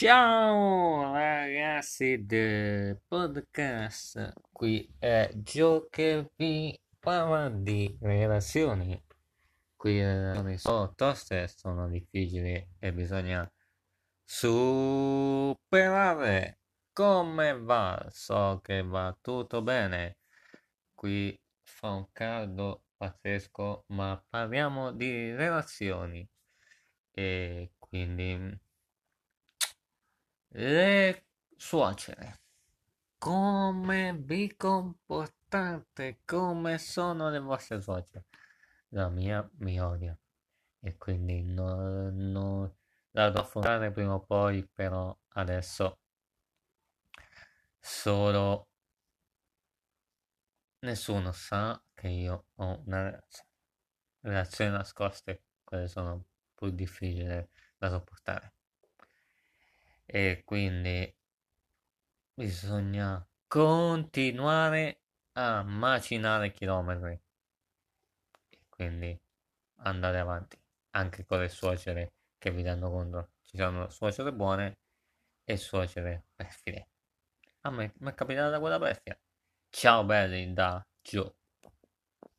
Ciao ragazzi del podcast, qui è Gio che vi parla di relazioni. Qui le relazioni sono toste, sono difficili e bisogna superare. Come va? So che va tutto bene. Qui fa un caldo pazzesco, ma parliamo di relazioni e quindi le suocere. Come vi comportate? Come sono le vostre suocere? La mia mi odia e quindi non, non la devo affrontare prima o poi, però adesso solo nessuno sa che io ho una relazione. Relazioni nascoste, quelle sono più difficili da sopportare e quindi bisogna continuare a macinare chilometri. E quindi andare avanti anche con le suocere che vi danno contro. Ci sono suocere buone e suocere perfide. A me mi è capitata quella perfida ciao belli da Gio